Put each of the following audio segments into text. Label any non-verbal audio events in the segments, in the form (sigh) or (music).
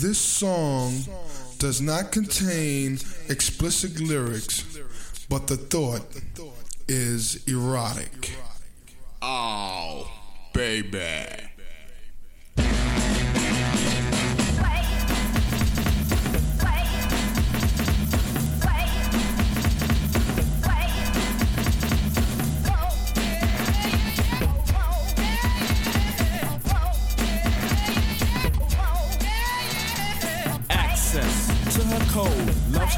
This song does not contain explicit lyrics, but the thought is erotic. Oh, baby.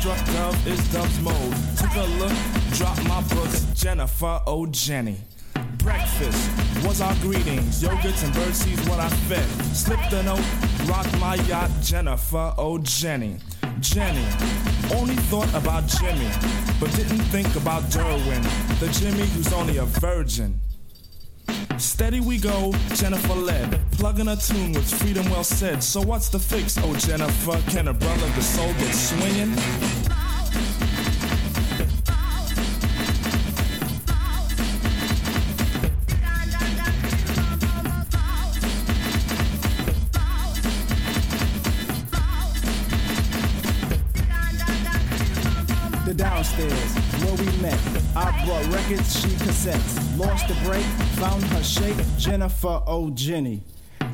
Struck dove is dove's mode. Took a look, dropped my books. Jennifer, oh Jenny. Breakfast was our greetings. Yogurts and birdseeds what I fed. Slipped a note, rocked my yacht. Jennifer, oh Jenny. Jenny only thought about Jimmy, but didn't think about Derwin, the Jimmy who's only a virgin. Steady we go, Jennifer led. Plugging a tune with freedom well said. So what's the fix, oh Jennifer? Can a brother the soul get swinging? The downstairs, we met. I brought records, she cassettes. Lost the break, found her shape. Jennifer, oh Jenny.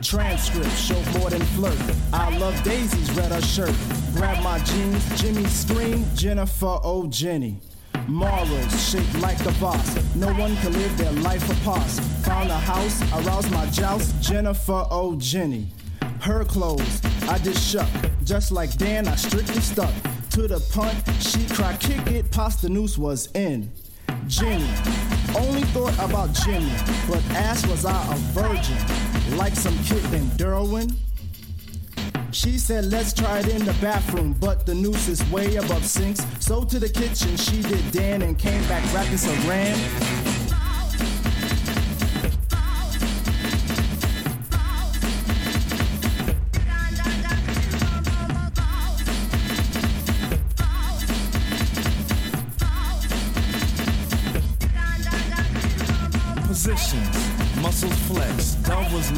Transcript show more than flirt. I love Daisy's red her shirt. Grab my jeans, Jimmy scream. Jennifer, oh Jenny. Morals shaped like a boss. No one can live their life apart. Found a house, aroused my joust. Jennifer, oh Jenny. Her clothes, I just shuck. Just like Dan, I strictly stuck. To the punt, she cried, kick it, past the noose was in. Jimmy, only thought about Jimmy, but ass was I a virgin, like some kid in Derwin. She said, let's try it in the bathroom, but the noose is way above sinks. So to the kitchen, she did Dan and came back rapping saran.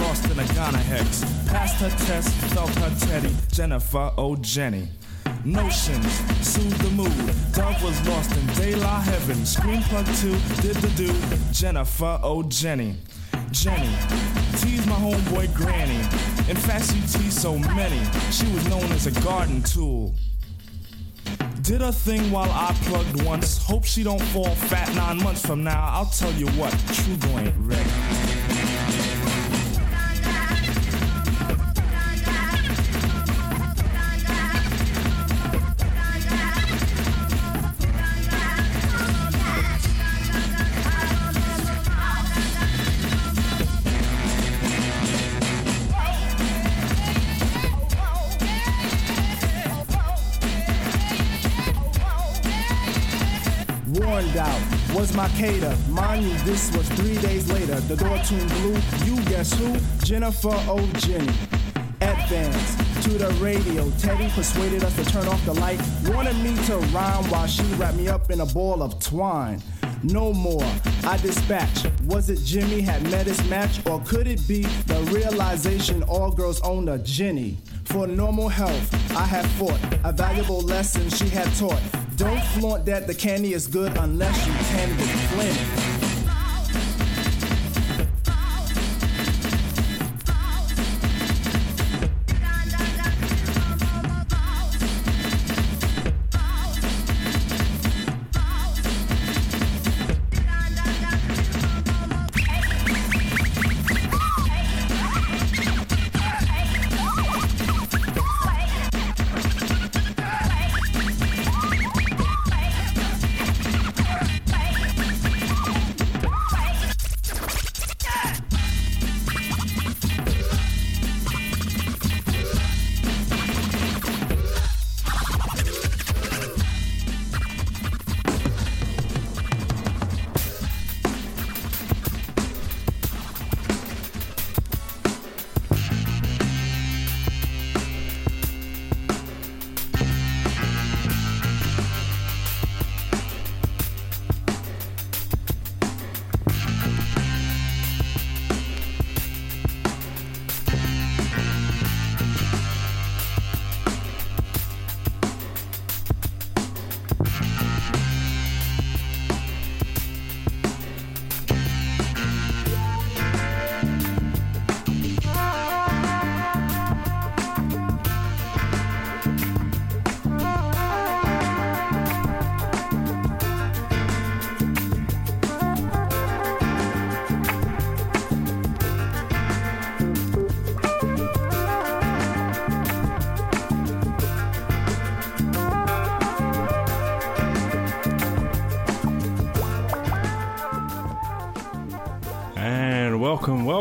Lost in a Ghana hex. Passed her test, felt her teddy. Jennifer, oh Jenny. Notions, soothed the mood. Dove was lost in De La Heaven. Screen plug two, did the do. Jennifer, oh Jenny. Jenny, tease my homeboy Granny. In fact, she teased so many. She was known as a garden tool. Did a thing while I plugged once. Hope she don't fall fat nine months from now. I'll tell you what, Trugo ain't ready. This was three days later. The door tuned blue. You guess who? Jennifer O'Jenny. Advance to the radio. Teddy persuaded us to turn off the light. Wanted me to rhyme while she wrapped me up in a ball of twine. No more. I dispatch. Was it Jimmy had met his match, or could it be the realization all girls own a Jenny? For normal health, I have fought a valuable lesson she had taught. Don't flaunt that the candy is good unless you can with plenty.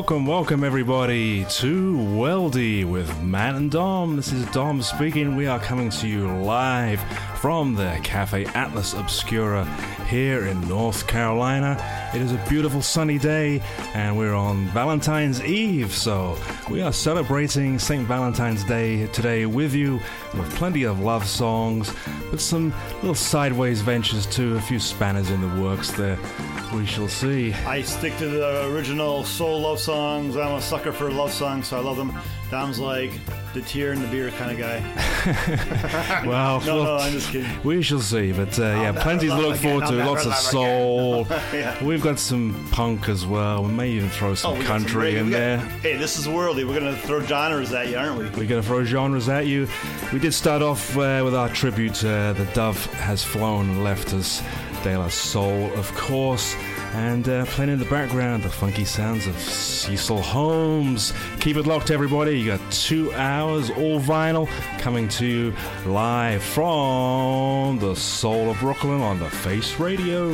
Welcome, welcome, everybody to Worldy with Matt and Dom. This is Dom speaking. We are coming to you live from the Cafe Atlas Obscura here in North Carolina. It is a beautiful sunny day and we're on Valentine's Eve, so we are celebrating St. Valentine's Day today with you with plenty of love songs, but some little sideways ventures too, a few spanners in the works there. We shall see. I stick to the original soul love songs. I'm a sucker for love songs, so I love them. Dom's like the tear and the beer kind of guy. (laughs) well, no, no, I'm just kidding. We shall see, but uh, yeah, plenty to look forward to. Lots of soul. (laughs) yeah. We've got some punk as well. We may even throw some oh, country in got, there. Hey, this is Worldy. We're gonna throw genres at you, aren't we? We're gonna throw genres at you. We did start off uh, with our tribute. Uh, the dove has flown and left us. De La Soul, of course. And uh, playing in the background, the funky sounds of Cecil Holmes. Keep it locked, everybody. You got two hours, all vinyl, coming to you live from the soul of Brooklyn on the Face Radio.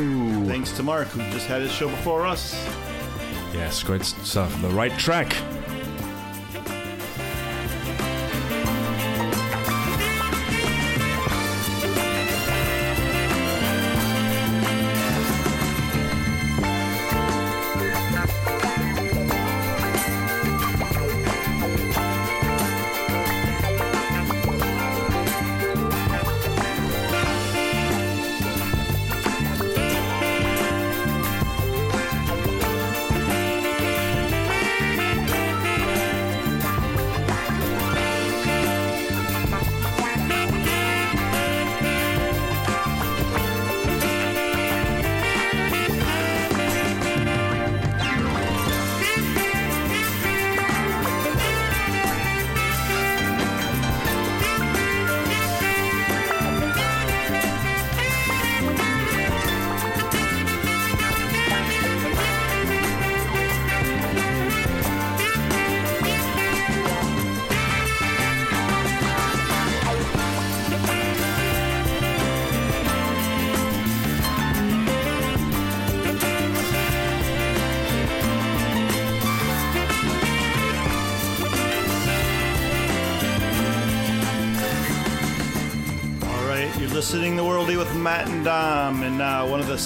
Thanks to Mark, who just had his show before us. Yes, great stuff. The right track.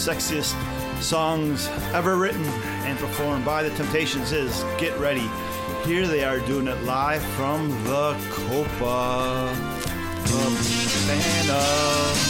sexiest songs ever written and performed by the Temptations is Get Ready. Here they are doing it live from the Copa Cabana.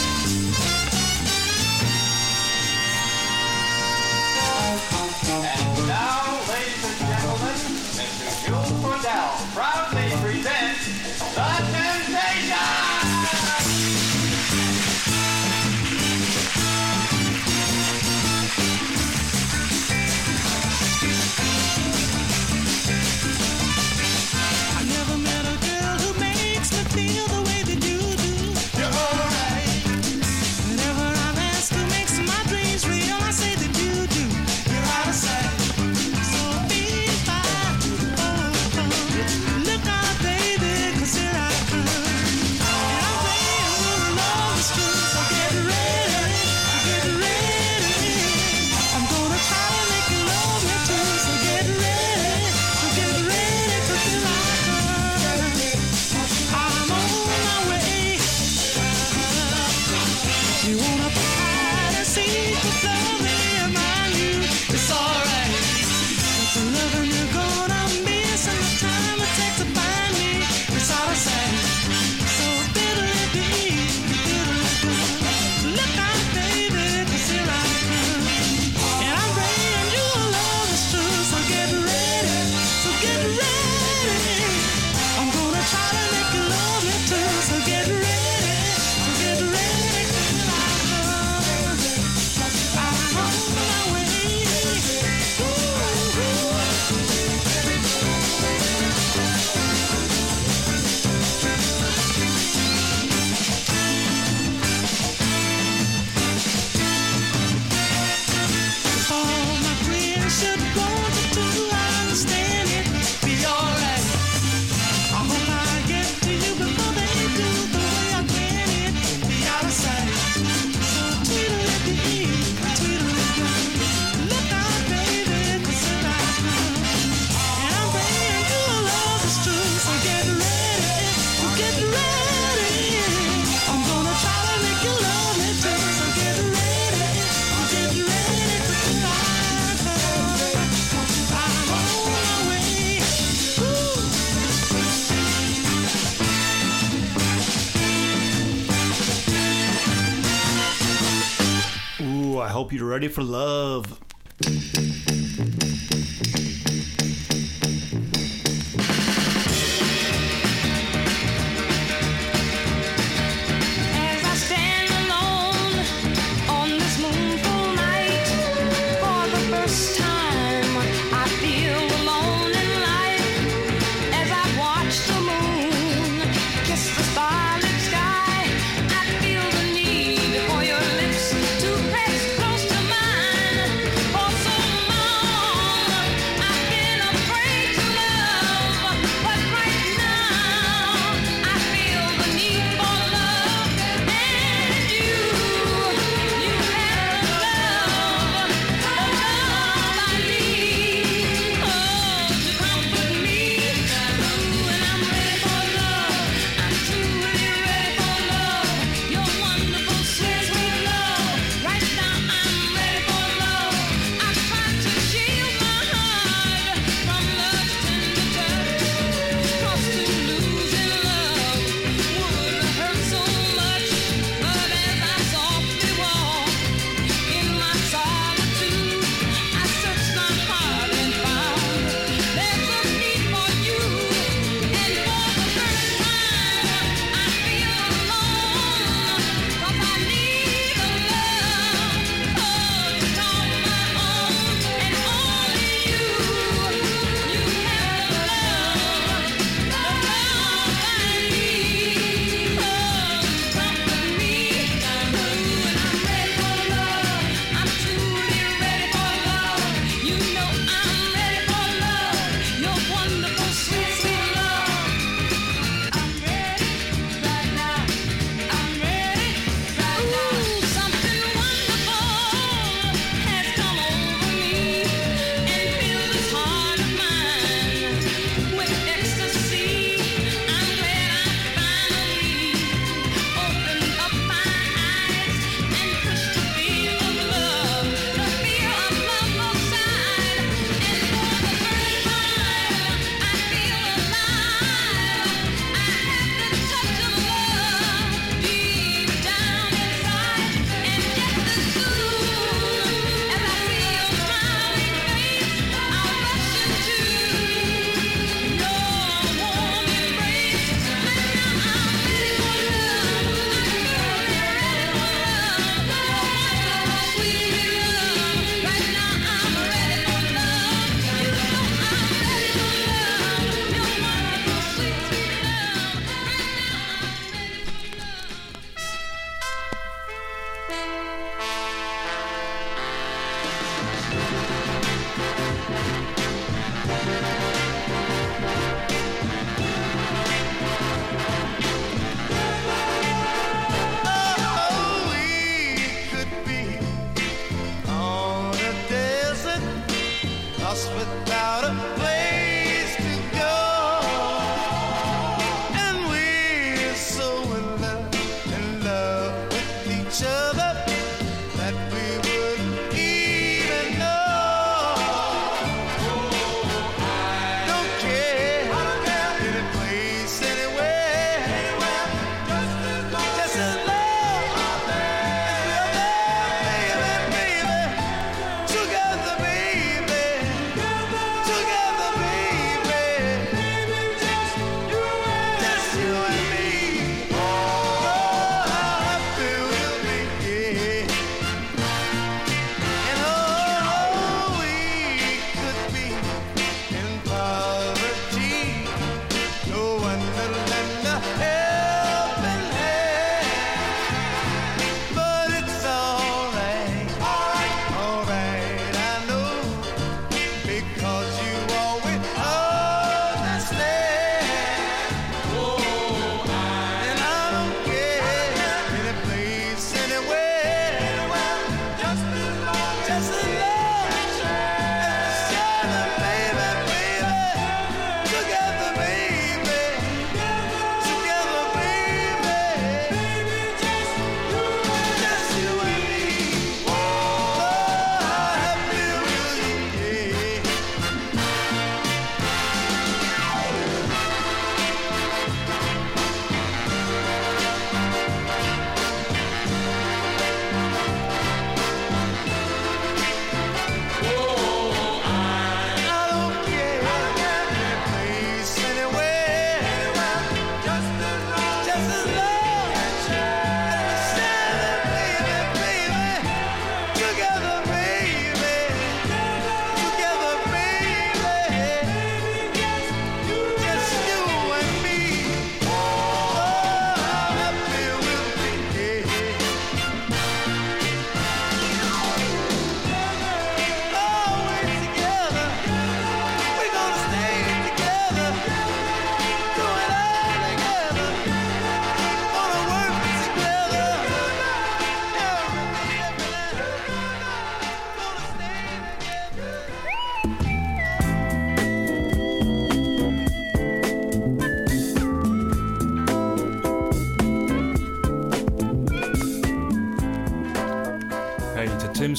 ready for love.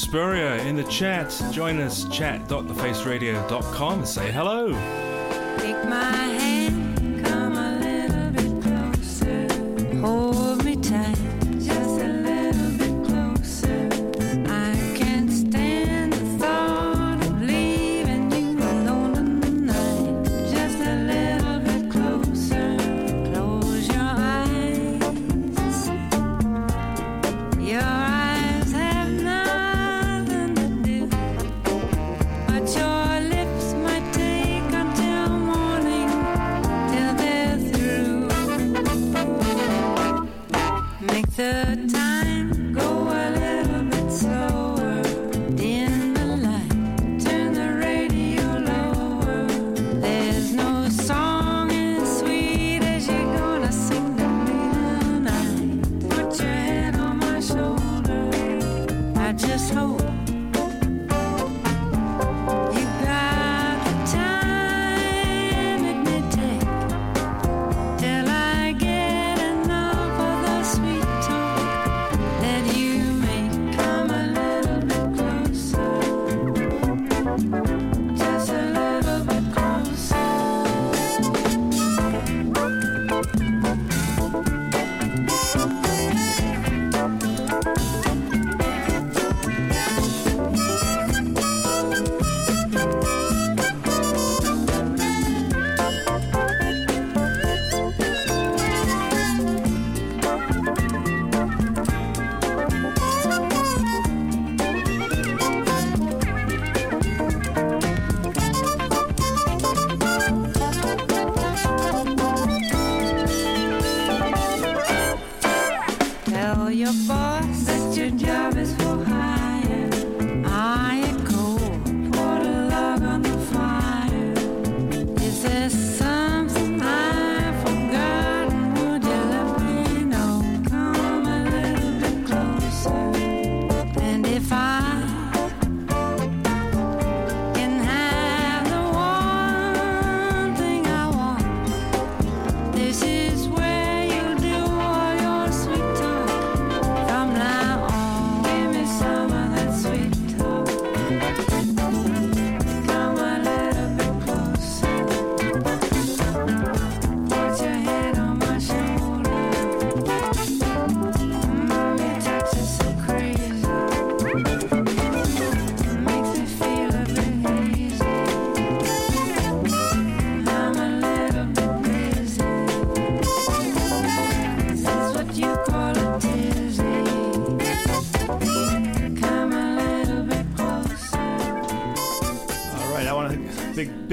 Spurrier in the chat. Join us, chat.thefaceradio.com. Say hello.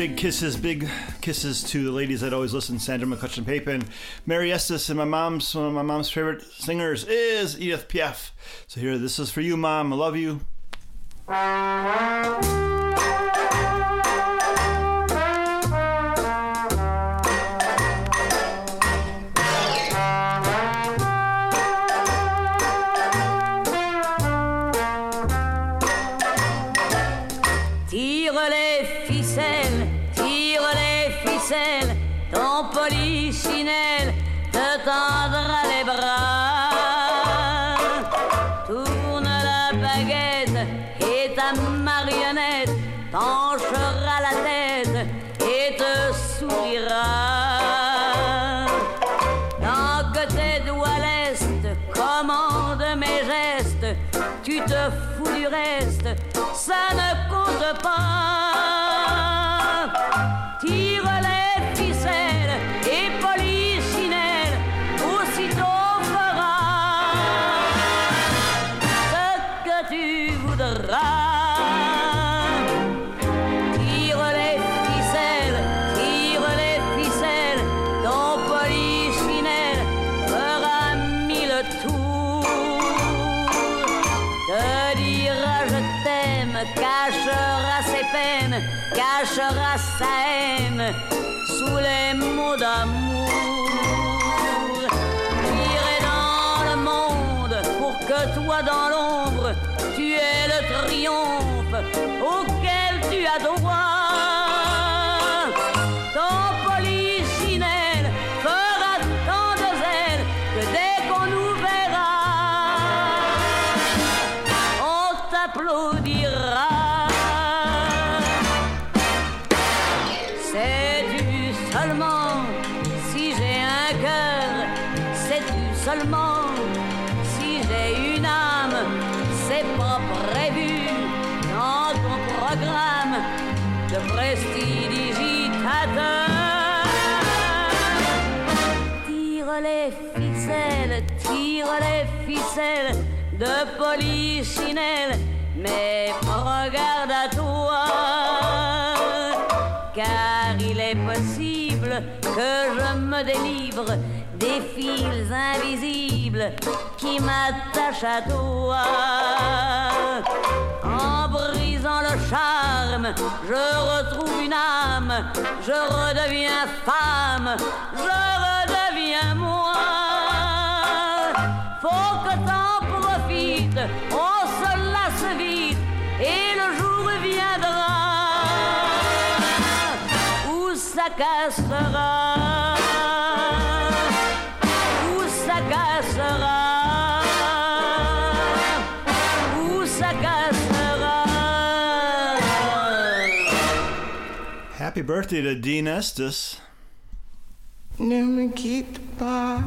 Big kisses, big kisses to the ladies that always listen: Sandra McCutcheon Papin, Mary Estes, and my mom's one of my mom's favorite singers is Edith Piaf. So here, this is for you, mom. I love you. cachera ses peines, cachera sa haine sous les mots d'amour. J'irai dans le monde pour que toi dans l'ombre, tu aies le triomphe de polichinelle, mais regarde à toi, car il est possible que je me délivre des fils invisibles qui m'attachent à toi. En brisant le charme, je retrouve une âme, je redeviens femme, je redeviens moi. Faut que t'en profites, on se lasse vite et le jour viendra er où ça cassera, er où ça cassera, er où ça cassera. Happy birthday to Dean Estes. Ne me quitte pas,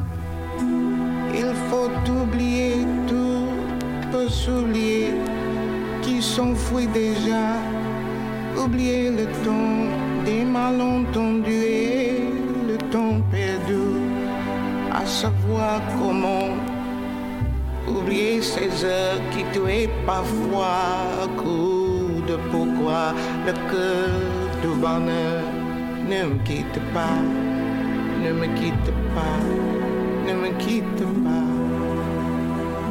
il faut oublier tout, peu souliers qui s'enfuient déjà. Oublier le temps des malentendus et le temps perdu, à savoir comment oublier ces heures qui tuaient parfois coup de pourquoi le cœur du bonheur ne me quitte pas. Ne me quitte pas, me quitte pas,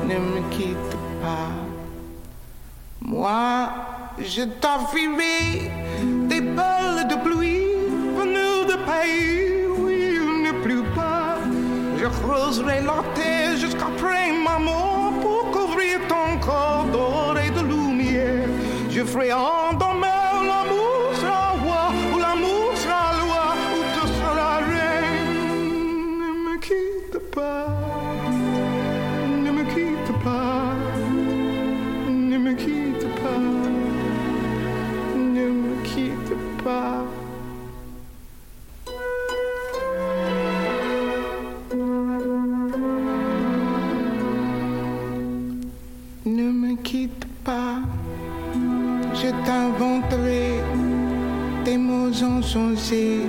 ne me quitte pas. Moi, je t'offrirai des balles de pluie venues de pays où il ne pleut pas. Je creuserai la terre jusqu'après ma mort pour couvrir ton corps d'or et de lumière. Je ferai en demain t'inventerai des mots insensés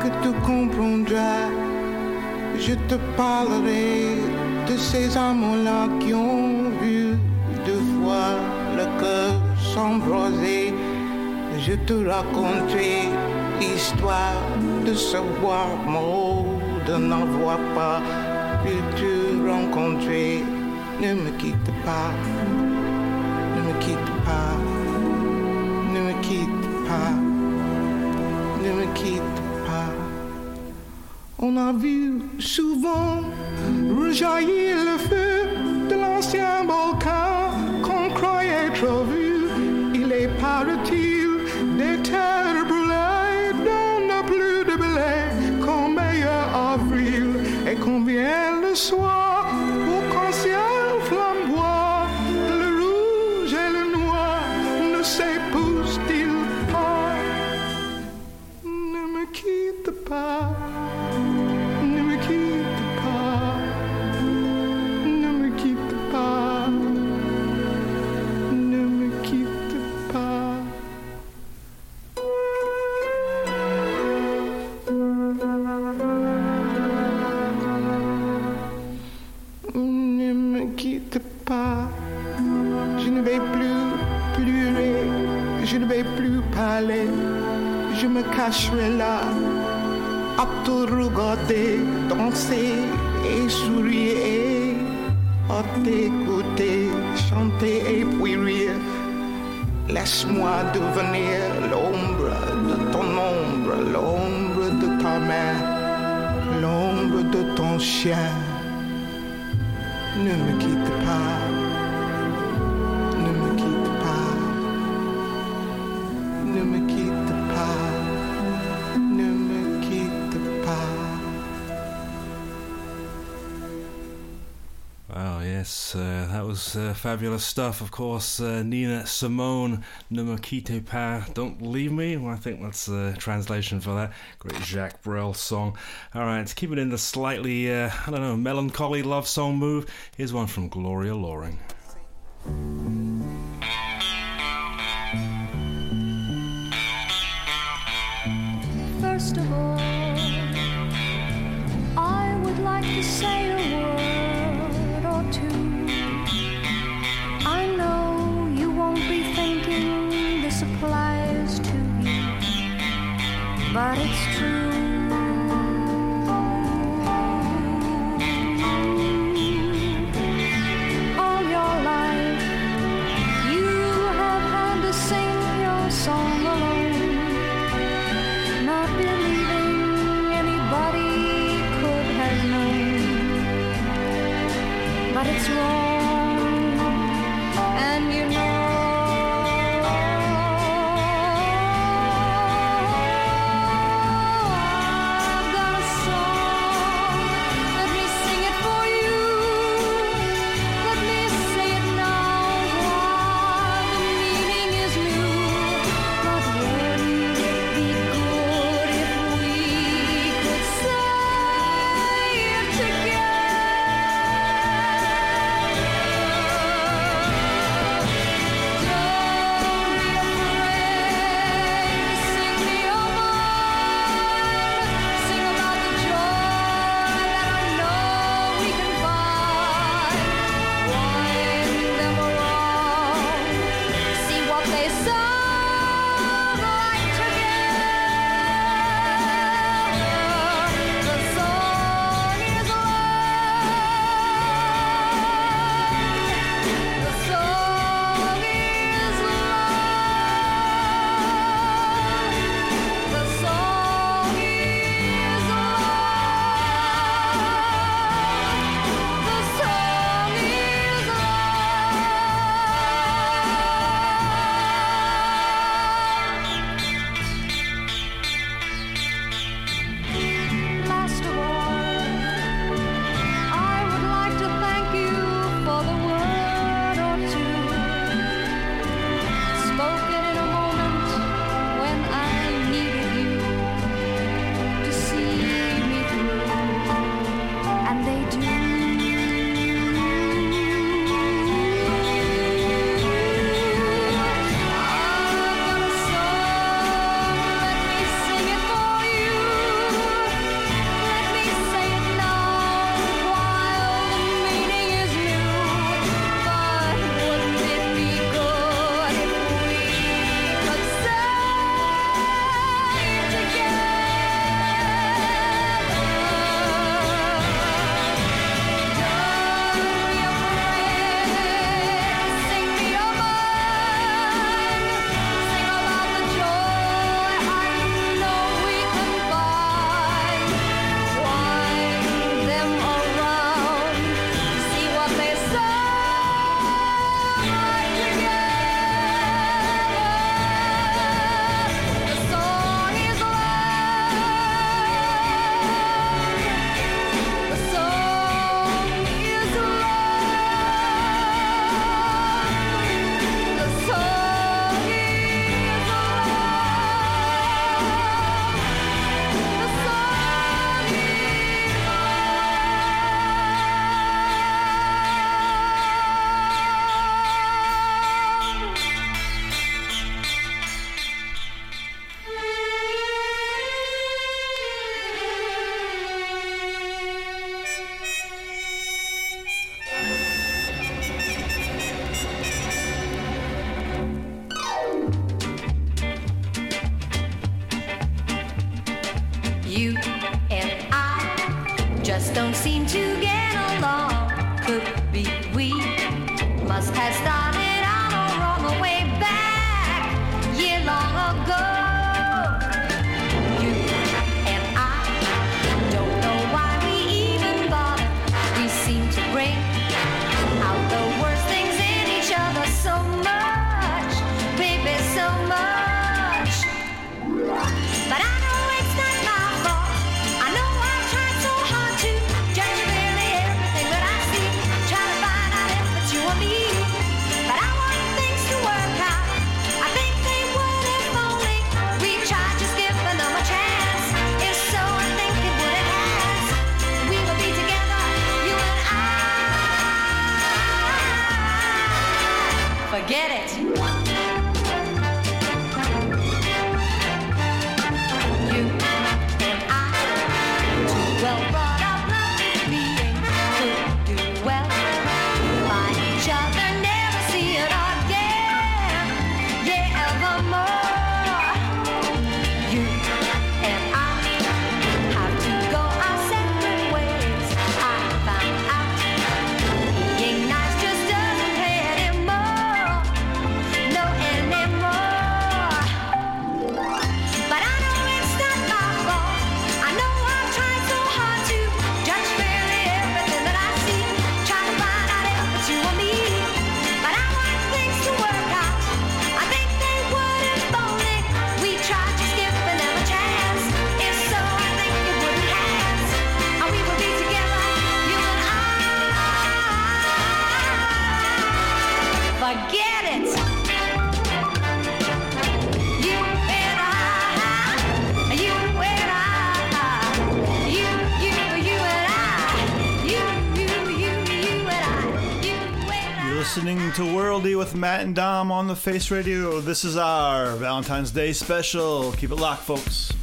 que tu comprendras. Je te parlerai de ces amants-là qui ont vu deux fois le cœur s'embraser. Je te raconterai l'histoire de ce voir mot, de n'avoir pas pu te rencontrer. Ne me quitte pas, ne me quitte pas, On a vu souvent rejaillir le feu de l'ancien volcan qu'on croyait trop vu. Je me cacherai là à te regarder danser et sourire, à t'écouter chanter et puis rire. Laisse-moi devenir l'ombre de ton ombre, l'ombre de ta main, l'ombre de ton chien. Ne me quitte pas, was uh, fabulous stuff. Of course, uh, Nina Simone, Ne Pa," don't leave me. Well, I think that's the translation for that. Great Jacques Brel song. All right, keep it in the slightly, uh, I don't know, melancholy love song move. Here's one from Gloria Loring. First of all, I would like to say a word. With Matt and Dom on the Face Radio. This is our Valentine's Day special. Keep it locked, folks.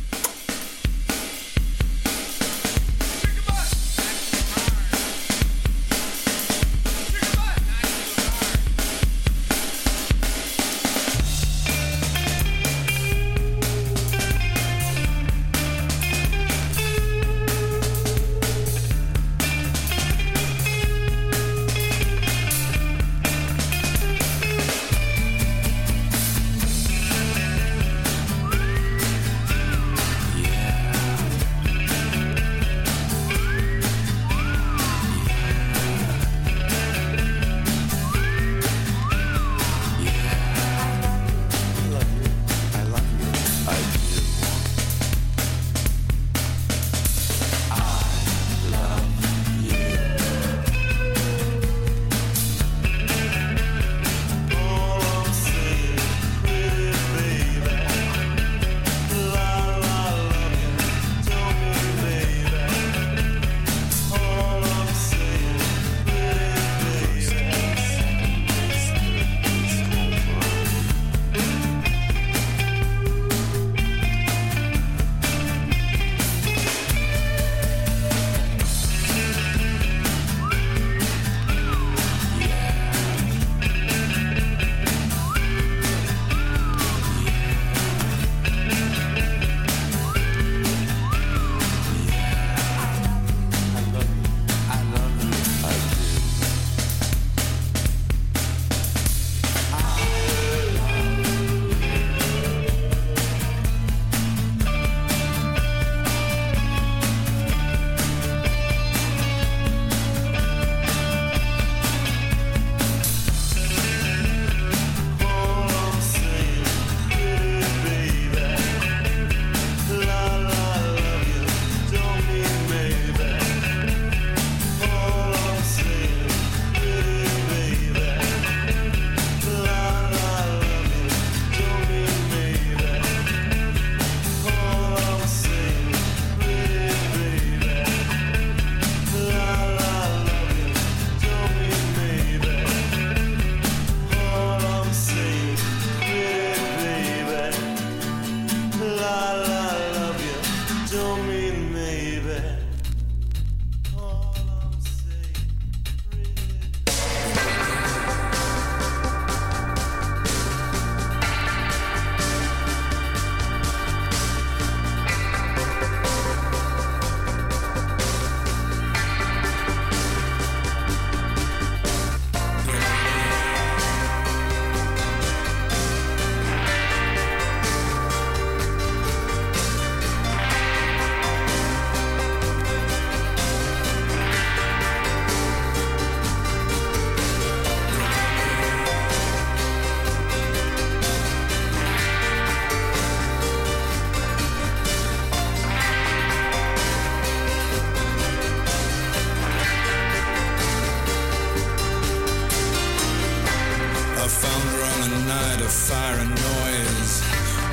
Of fire and noise.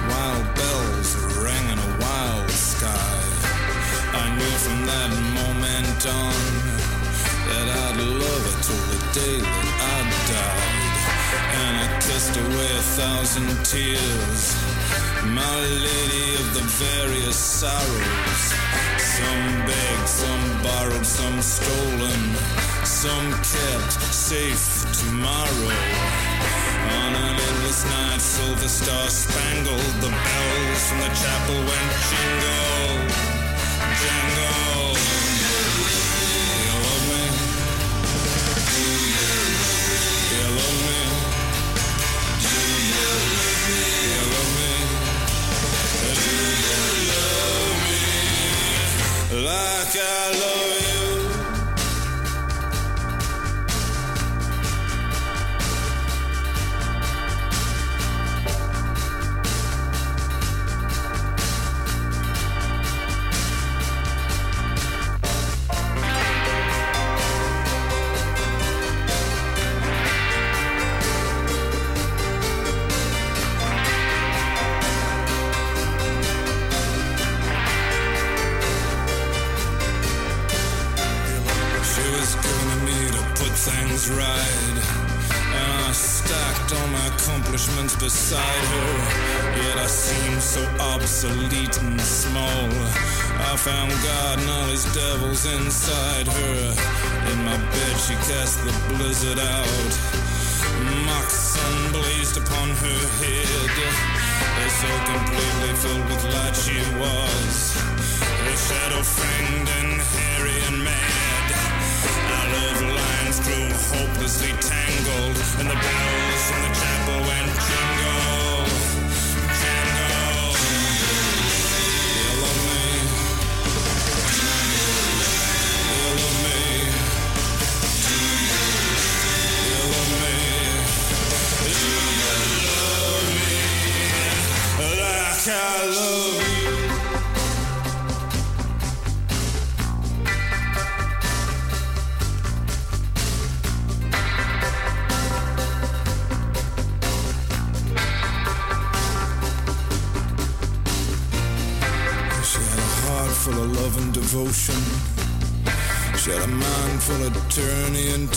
Wild bells rang in a wild sky. I knew from that moment on that I'd love her till the day that I died. And I kissed away a thousand tears. My lady of the various sorrows. Some begged, some borrowed, some stolen, some kept safe tomorrow. On an endless night, silver star spangled, the bells from the chapel went jingle, jangle. You love me? Do you love me? You love me? Do you love me like I love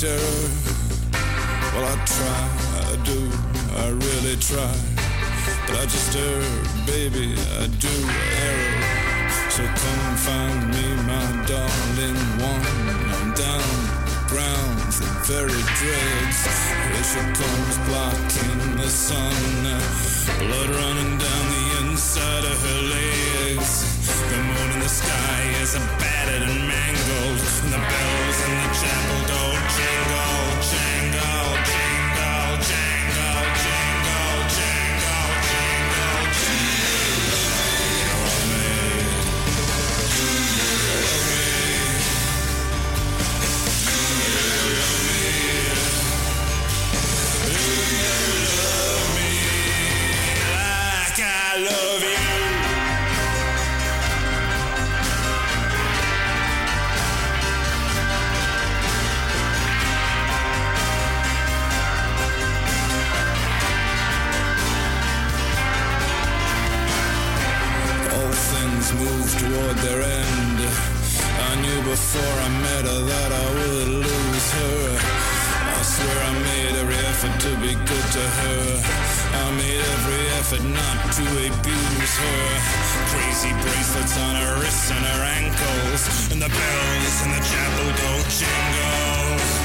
deserve I met her that I would lose her. I swear I made every effort to be good to her. I made every effort not to abuse her. Crazy bracelets on her wrists and her ankles, and the bells in the chapel don't jingle.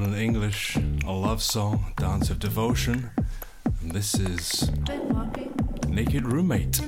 Modern English, a love song, Dance of Devotion. And this is Naked Roommate.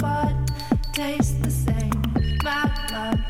blood tastes the same. My love.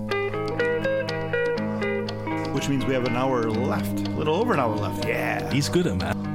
Which means we have an hour left. A little over an hour left. Yeah. He's good at math.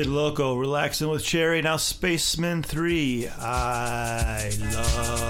Kid Loco, relaxing with Cherry. Now Spacemen 3. I love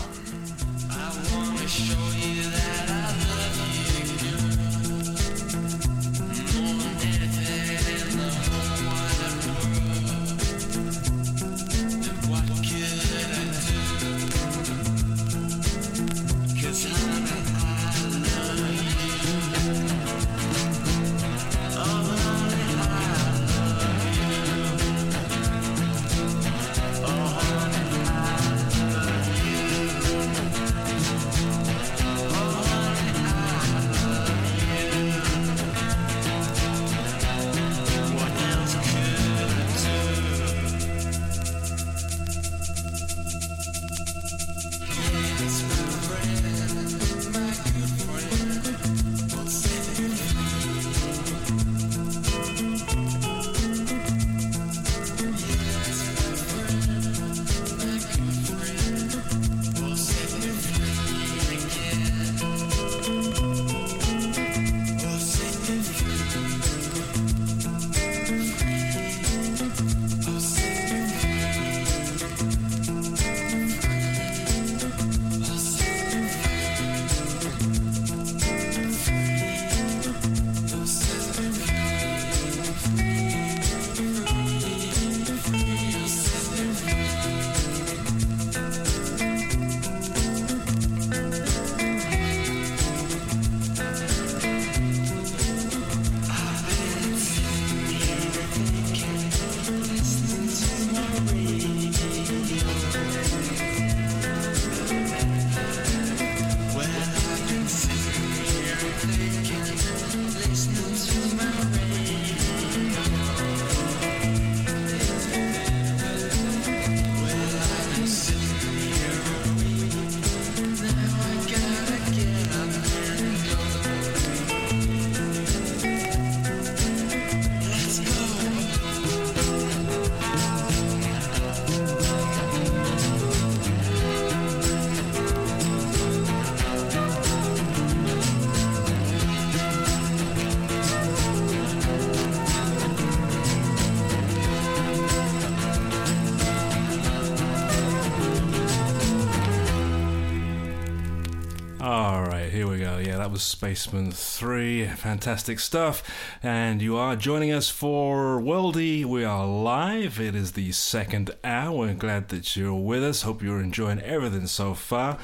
Spacemen 3. Fantastic stuff. And you are joining us for Worldy. We are live. It is the second hour. We're glad that you're with us. Hope you're enjoying everything so far.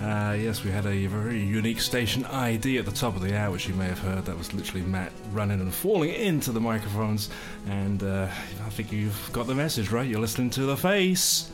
Uh, yes, we had a very unique station ID at the top of the hour, which you may have heard. That was literally Matt running and falling into the microphones. And uh, I think you've got the message, right? You're listening to The Face.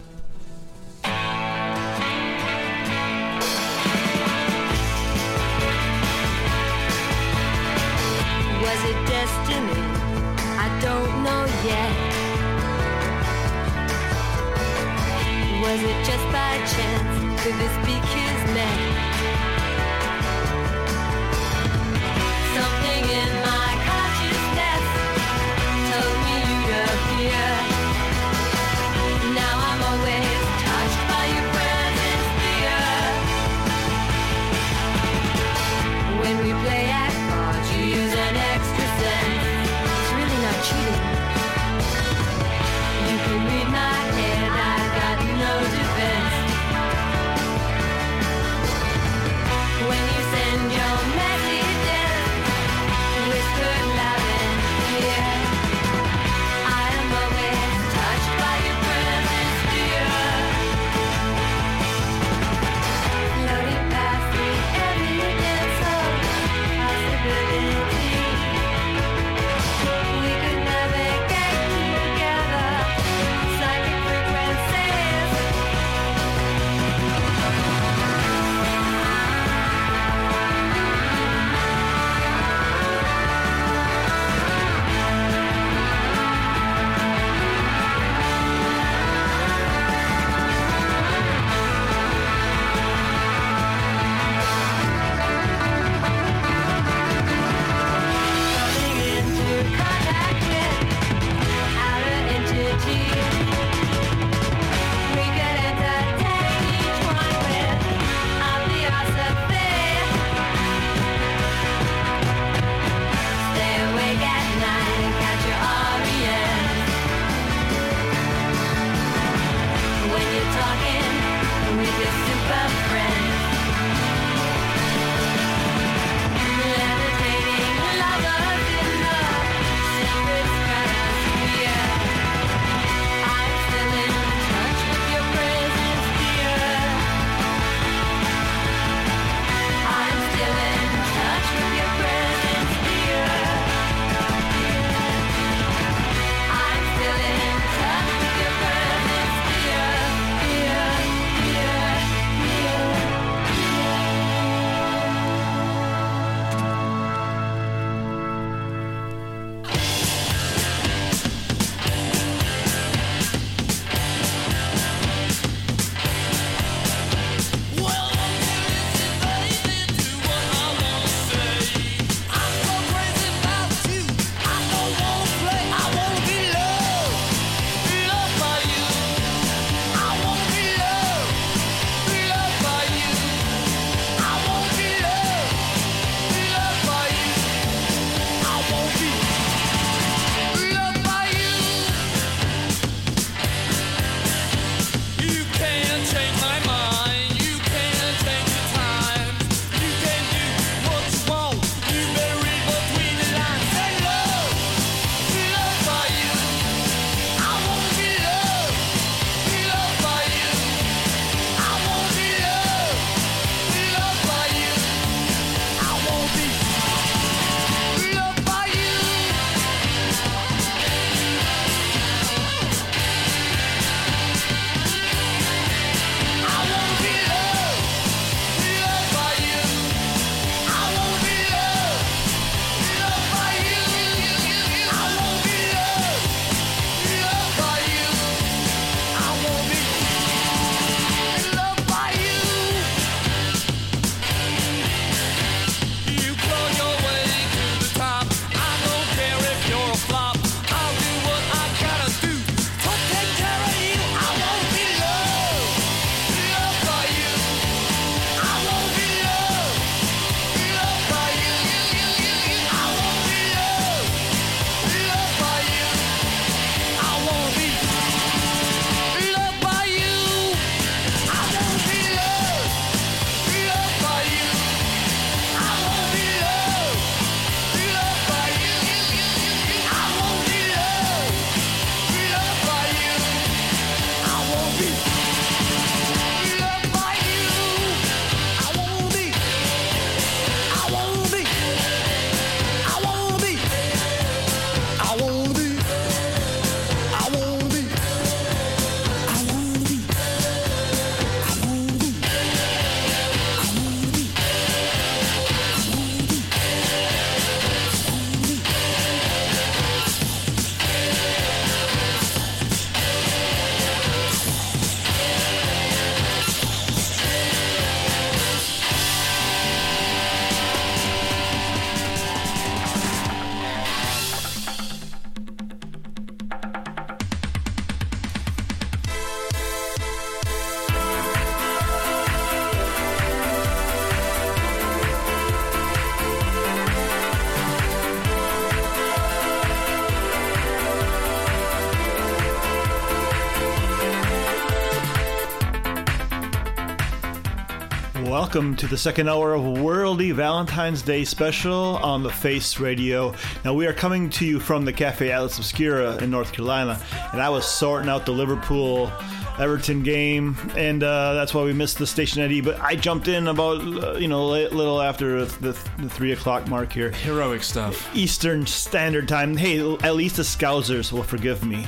Welcome to the second hour of Worldy Valentine's Day special on the Face Radio. Now we are coming to you from the Cafe Atlas Obscura in North Carolina, and I was sorting out the Liverpool Everton game, and uh, that's why we missed the station ID. But I jumped in about uh, you know a little after the, the three o'clock mark here. Heroic stuff. Eastern Standard Time. Hey, at least the Scousers will forgive me.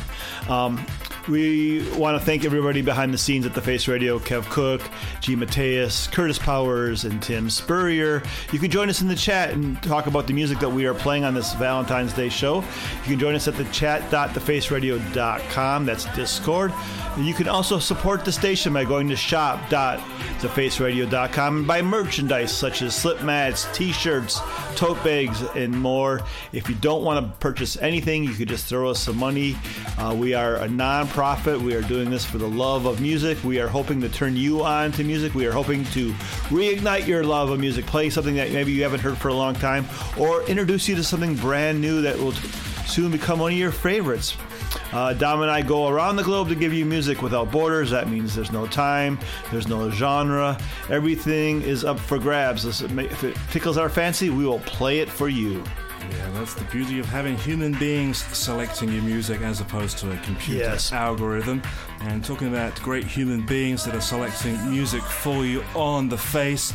Um, we want to thank everybody behind the scenes at the Face Radio Kev Cook, G. Mateus, Curtis Powers, and Tim Spurrier. You can join us in the chat and talk about the music that we are playing on this Valentine's Day show. You can join us at the chat.thefaceradio.com. That's Discord. You can also support the station by going to shop.thefaceradio.com and buy merchandise such as slip mats, t shirts, tote bags, and more. If you don't want to purchase anything, you could just throw us some money. Uh, we are a non-profit. We are doing this for the love of music. We are hoping to turn you on to music. We are hoping to reignite your love of music, play something that maybe you haven't heard for a long time, or introduce you to something brand new that will soon become one of your favorites. Uh, Dom and I go around the globe to give you music without borders. That means there's no time, there's no genre. Everything is up for grabs. If it tickles our fancy, we will play it for you. Yeah, that's the beauty of having human beings selecting your music as opposed to a computer Yes. algorithm. And talking about great human beings that are selecting music for you on the face.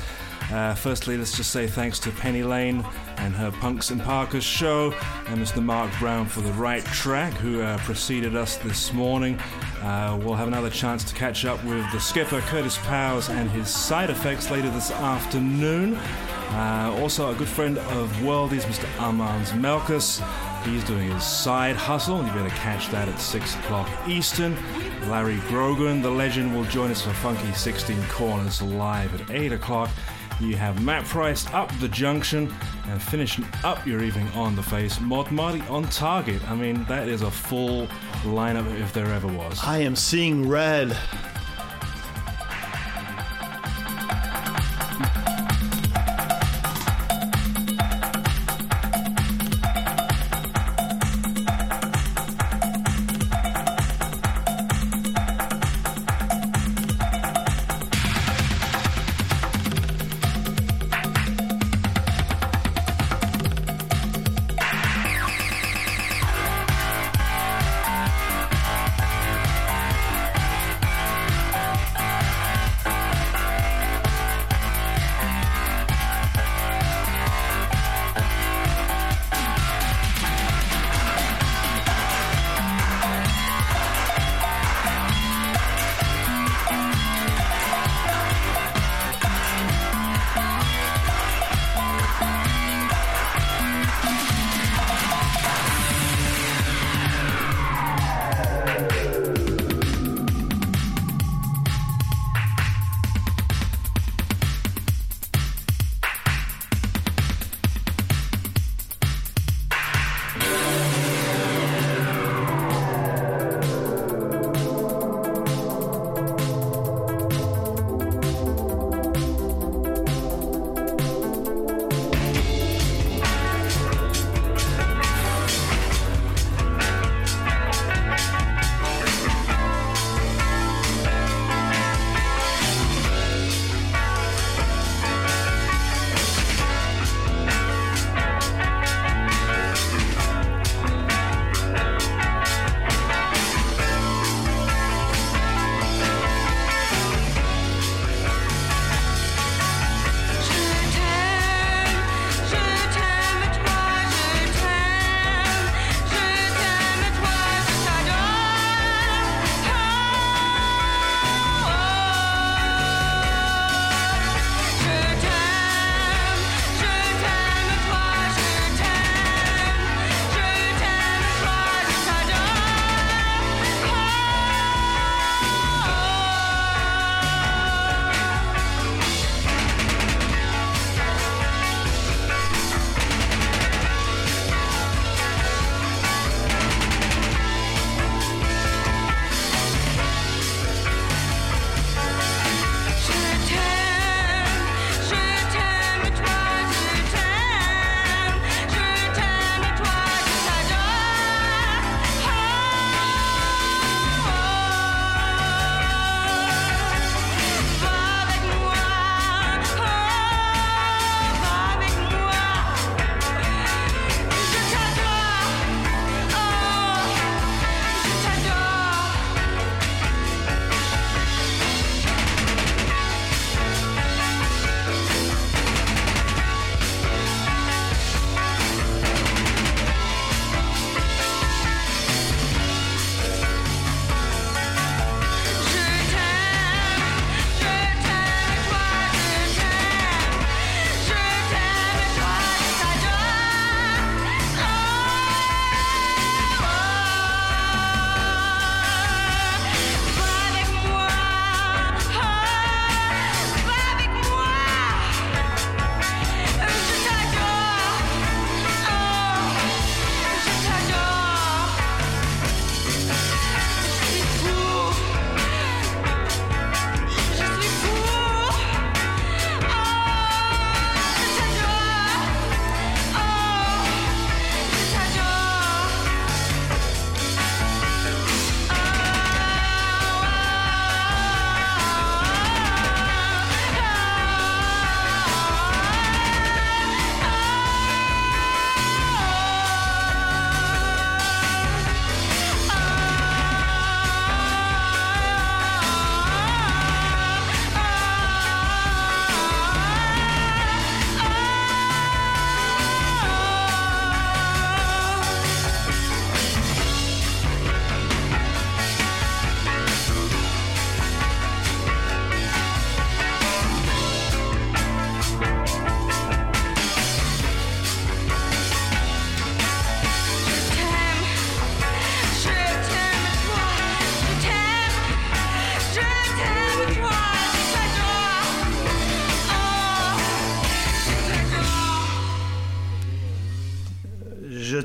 Uh, firstly, let's just say thanks to Penny Lane and her Punks and Parkers show, and Mr. Mark Brown for the right track, who uh, preceded us this morning. Uh, we'll have another chance to catch up with the skipper Curtis Powers and his side effects later this afternoon. Uh, also, a good friend of Worldies, Mr. Armand Melkus. He's doing his side hustle, and you better catch that at 6 o'clock Eastern. Larry Grogan, the legend, will join us for Funky 16 Corners live at 8 o'clock. You have Matt Price up the junction and finishing up your evening on the face. Mod Marty on target. I mean, that is a full lineup if there ever was. I am seeing red.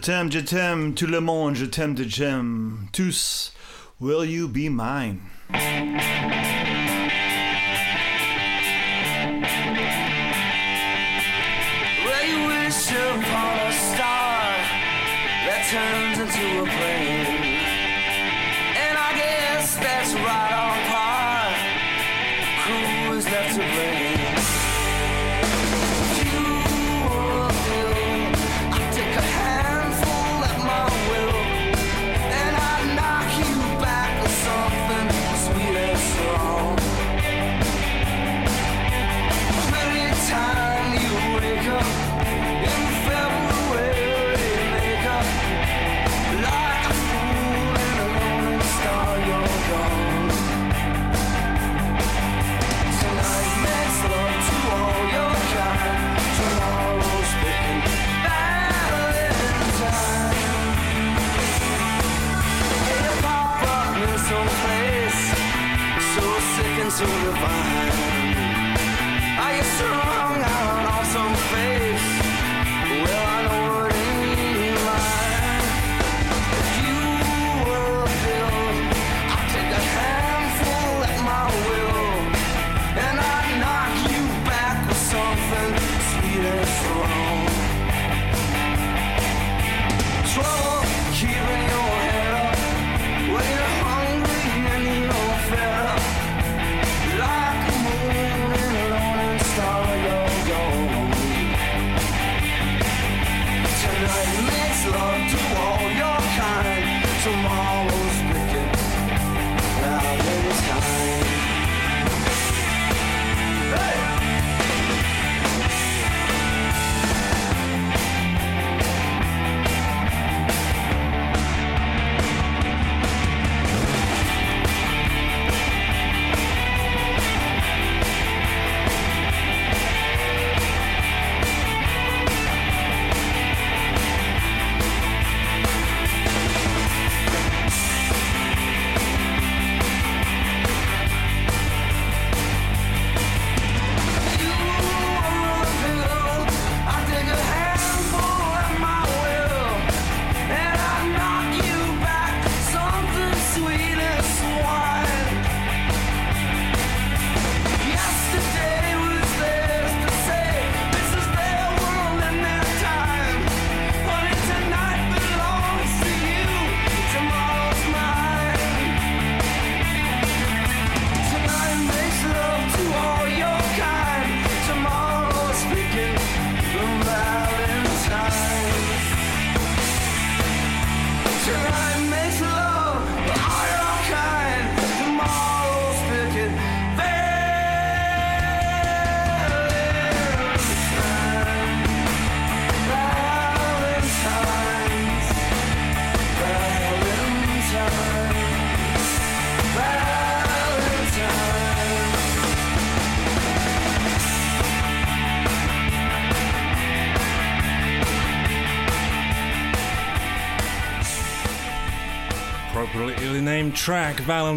t'aime, je t'aime, tout le monde, je t'aime, je t'aime, tous. Will you be mine?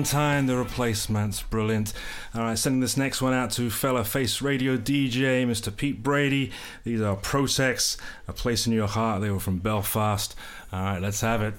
time the replacements. Brilliant. All right, sending this next one out to fella face radio DJ, Mr. Pete Brady. These are Protex, A Place in Your Heart. They were from Belfast. All right, let's have it.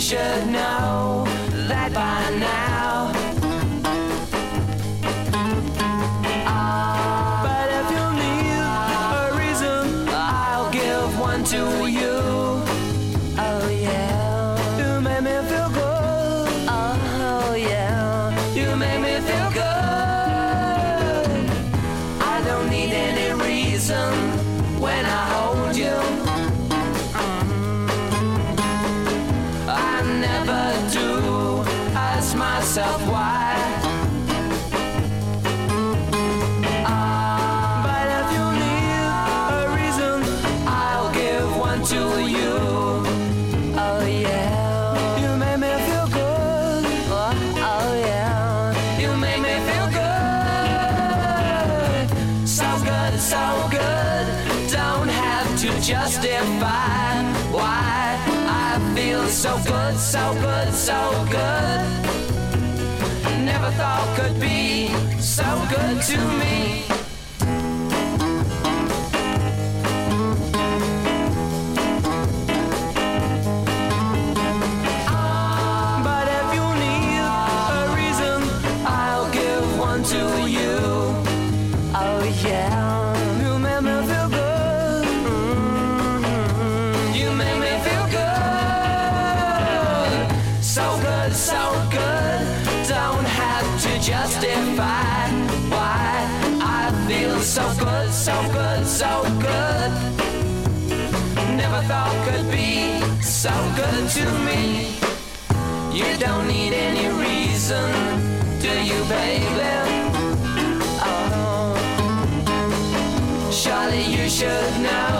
Should know that by now. Could be so good to me. Reason, do you, baby? Oh, surely you should know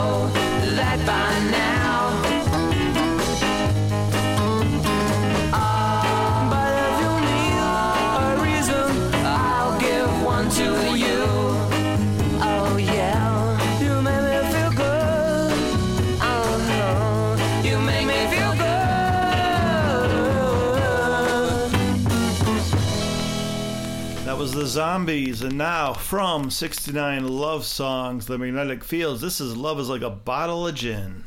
the Zombies, and now from 69 Love Songs, The Magnetic Fields, this is Love is Like a Bottle of Gin.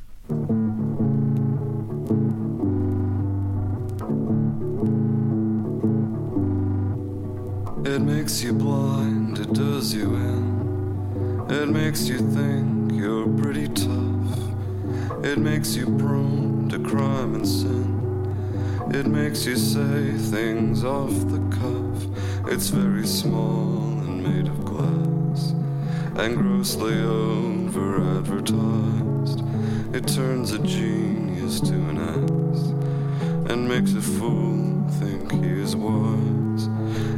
It makes you blind, it does you in. It makes you think you're pretty tough. It makes you prone to crime and sin. It makes you say things off the cuff. It's very small and made of glass and grossly over advertised. It turns a genius to an ass and makes a fool think he is wise.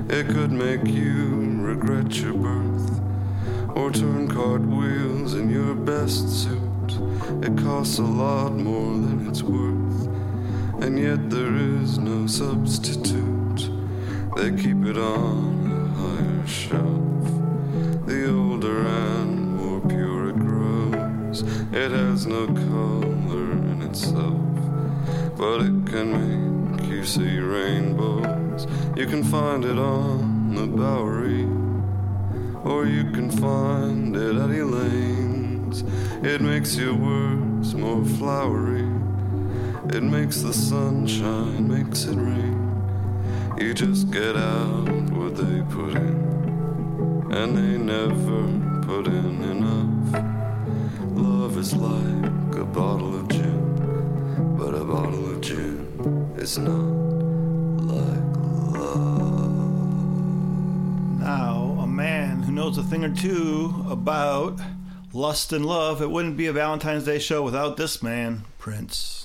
It could make you regret your birth or turn cartwheels in your best suit. It costs a lot more than it's worth, and yet there is no substitute. They keep it on a higher shelf. The older and more pure it grows, it has no color in itself, but it can make you see rainbows. You can find it on the Bowery, or you can find it at Elaine's. It makes your words more flowery. It makes the sunshine, makes it rain. You just get out what they put in, and they never put in enough. Love is like a bottle of gin, but a bottle of gin is not like love. Now, a man who knows a thing or two about lust and love, it wouldn't be a Valentine's Day show without this man, Prince.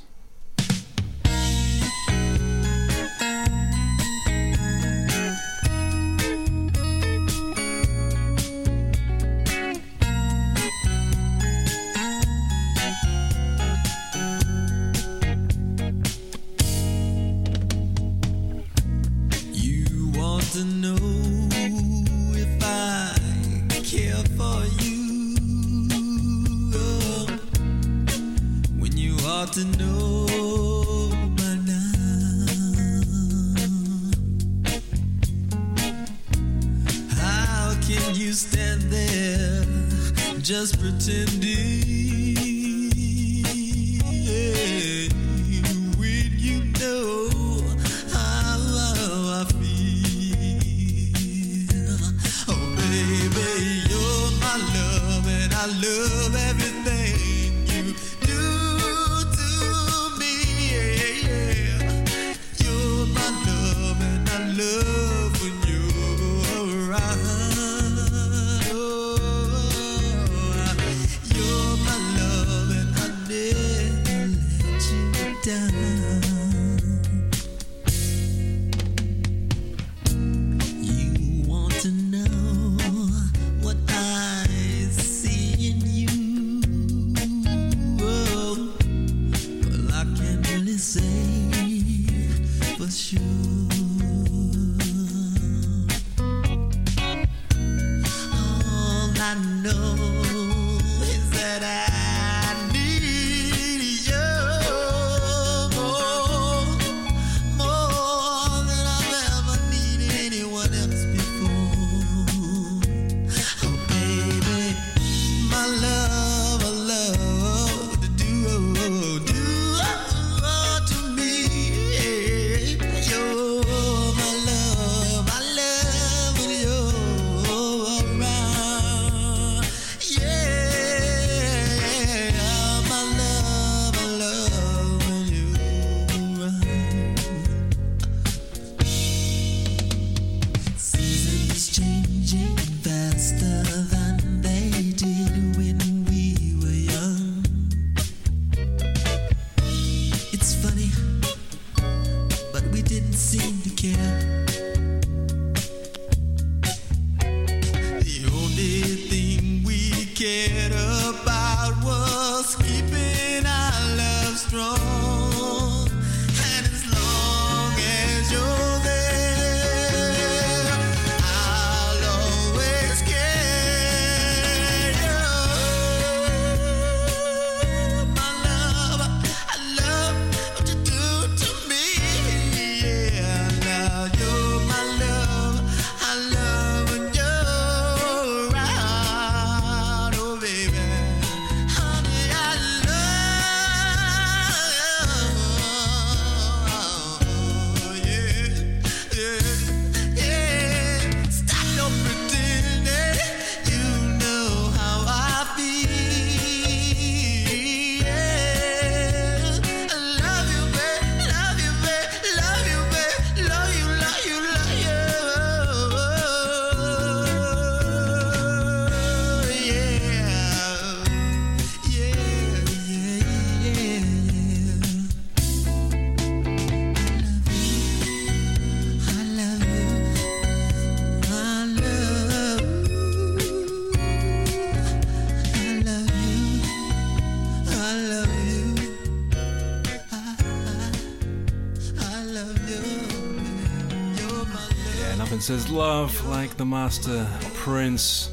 says, Love like the master Prince.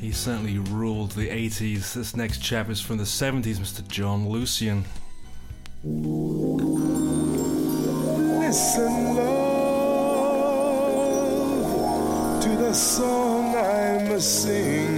He certainly ruled the 80s. This next chap is from the 70s, Mr. John Lucien. Listen, love, to the song I'm singing.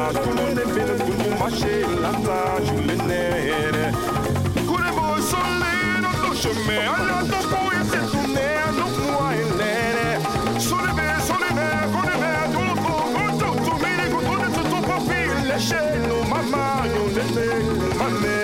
ma kunu ne bene kunu ma she lanta julenere kune bo solle no to shome be sole be kune be tu ko kunto mama yo ne te mame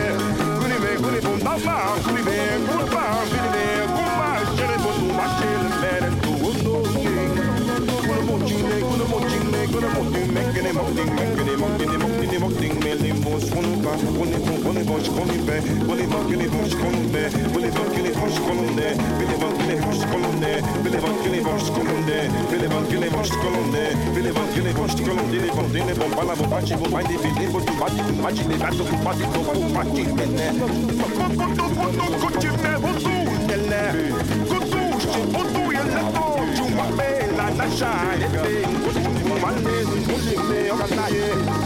hoş konumda Koni bu koni boş koni be Koni bak kini hoş konumda Koni bak kini hoş konumda Koni bak kini hoş konumda Koni bak kini hoş konumda Koni bak kini hoş konumda Koni bak kini hoş konumda Dini bom dini bom bala bom bachi bom bindi fili bom bati bom bachi le bato bom bati bom bom bachi bende Kuchime hotu yelle Kutu shi hotu yelle to Chuma bela na shayete Kuchuma le kuchime b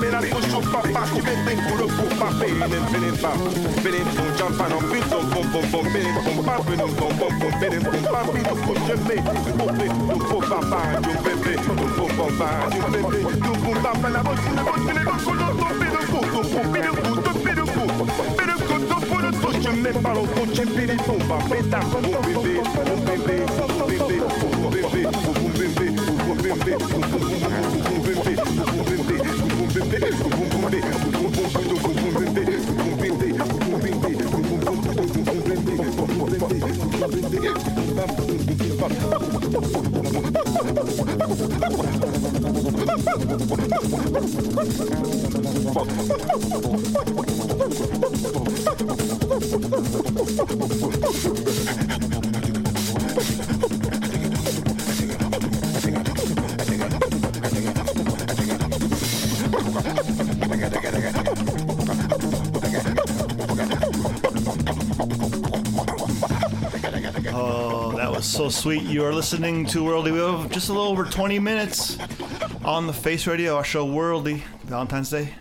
Mena push au papa, qui met des coups pour paper. Bene, bene, bam, bene, bon, jampan, en pile, bon, bon, bon, bon, bene, bon, bam, bene, bon, bon, bon, bene, bon, bam, bene, bon, je mets, bon, bene, bon, bon, papa, du bébé, bon, bon, bon, bam, du bébé, du bon, bam, la bonne, la bonne, la bonne, la bonne, la bonne, la bonne, la bonne, la bonne, je mets pas le compte, j'ai pris les pompes, pétard, mon bébé, mon bébé, mon bébé, mon bébé, mon bébé, mon bébé, mon bébé, mon bébé, mon bébé, Fuck. Sweet. You are listening to Worldy. We have just a little over 20 minutes on the Face Radio, our show Worldy, Valentine's Day.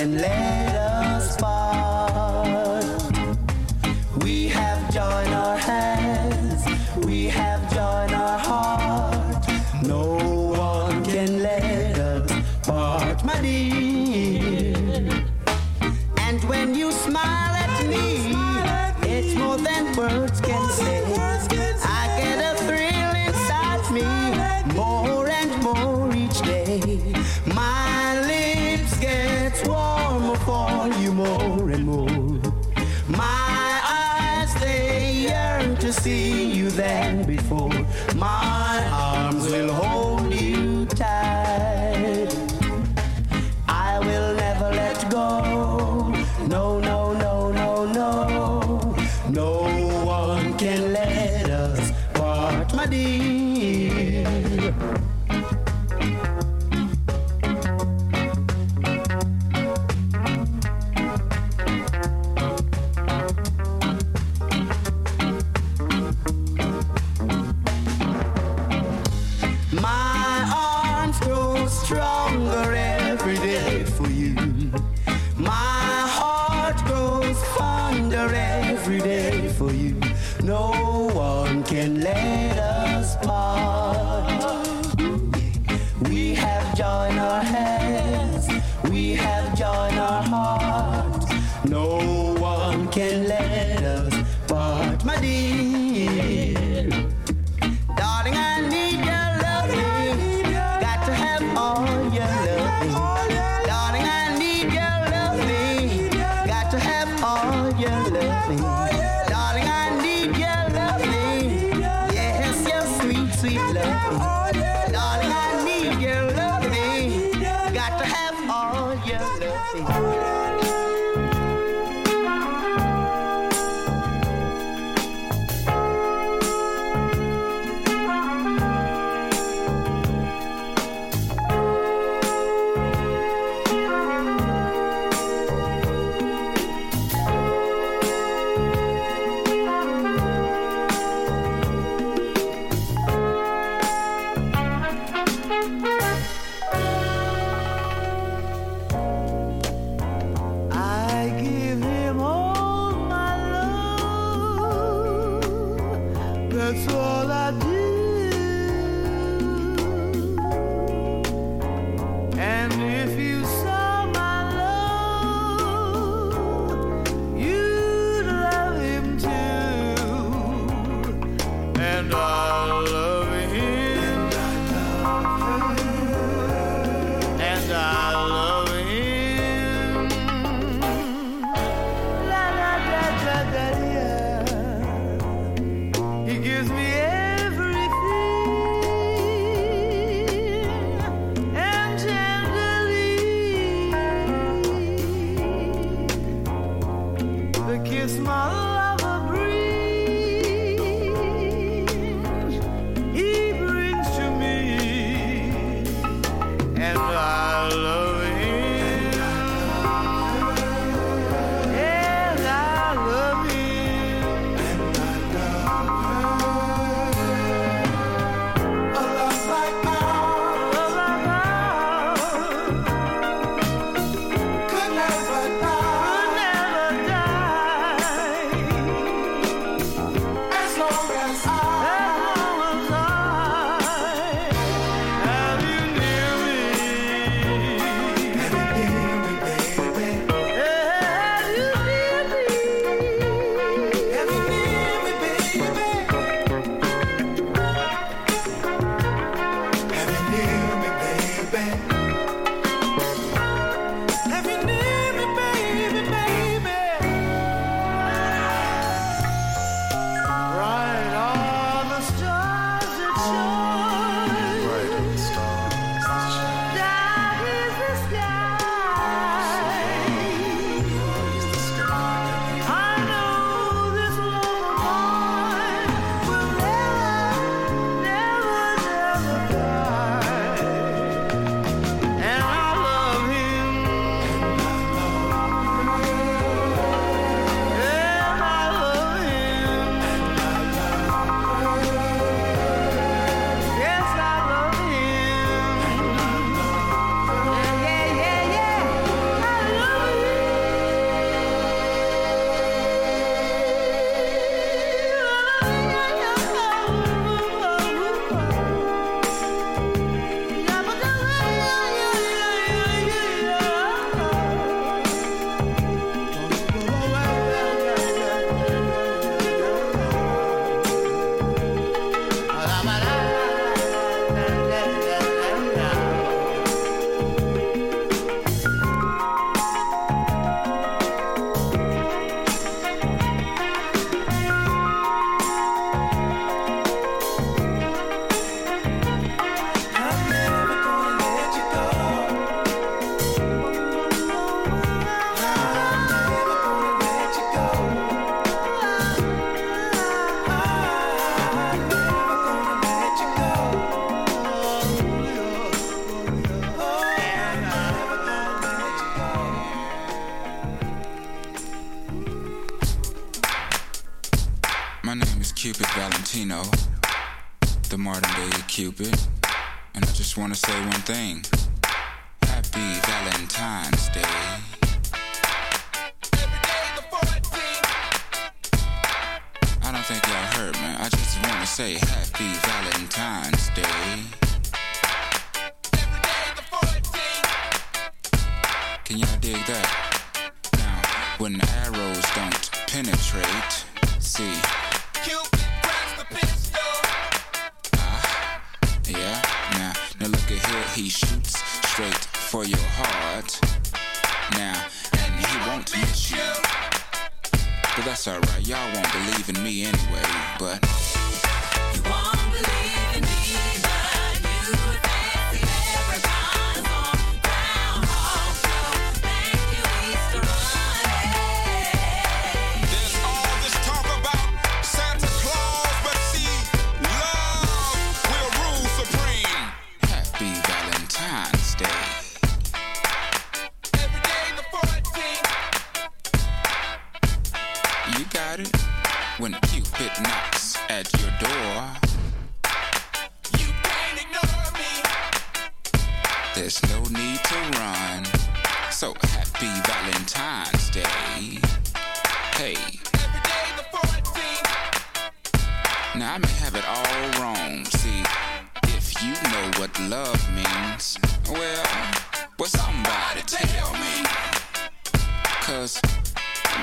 Let us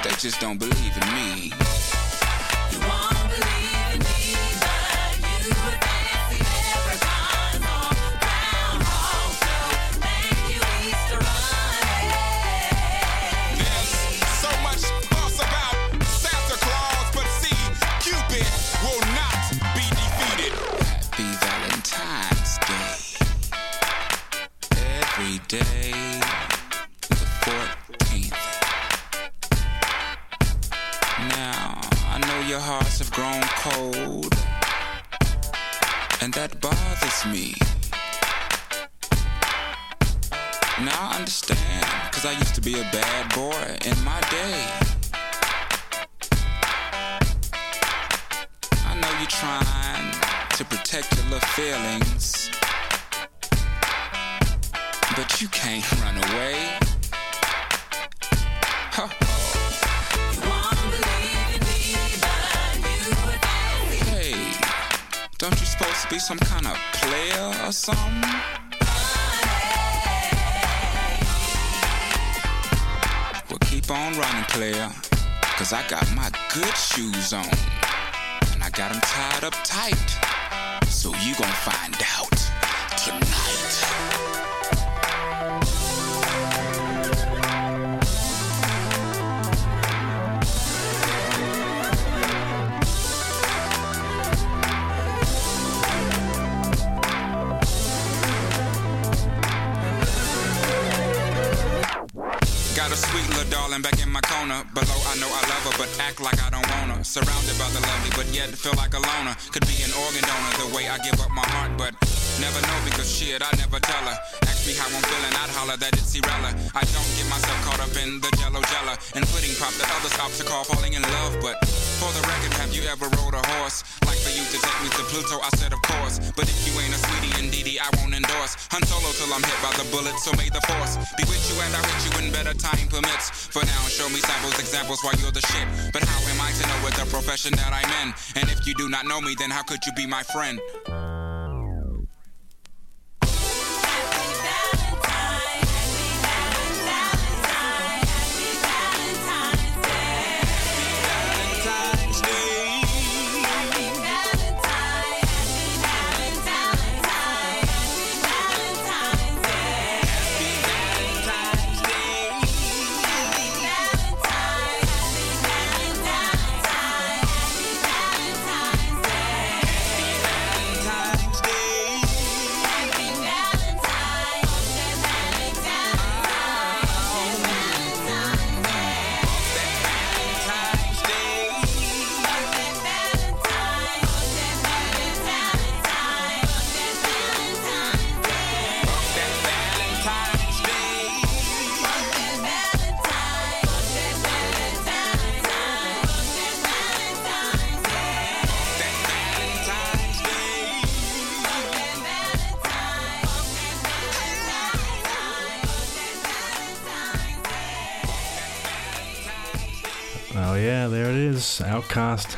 they just don't believe in me. Me. Now I understand, cause I used to be a bad boy in my day. I know you're trying to protect your little feelings, but you can't run away. Supposed to be some kind of player or something? Well, keep on running, player. Cause I got my good shoes on. And I got them tied up tight. So you gon' find out By the lovely, but yet feel like a loner. Could be an organ donor the way I give up my heart, but never know because shit, I never tell her. Ask me how I'm feeling, I'd holler that it's irrelevant. I don't get myself caught up in the jello jella and pudding pop that others ops are call falling in love. But for the record, have you ever rode a horse? Like for you to take me to Pluto, I I'm hit by the bullet, so may the force be with you and I with you when better time permits. For now, show me samples, examples why you're the shit. But how am I to know what the profession that I'm in? And if you do not know me, then how could you be my friend?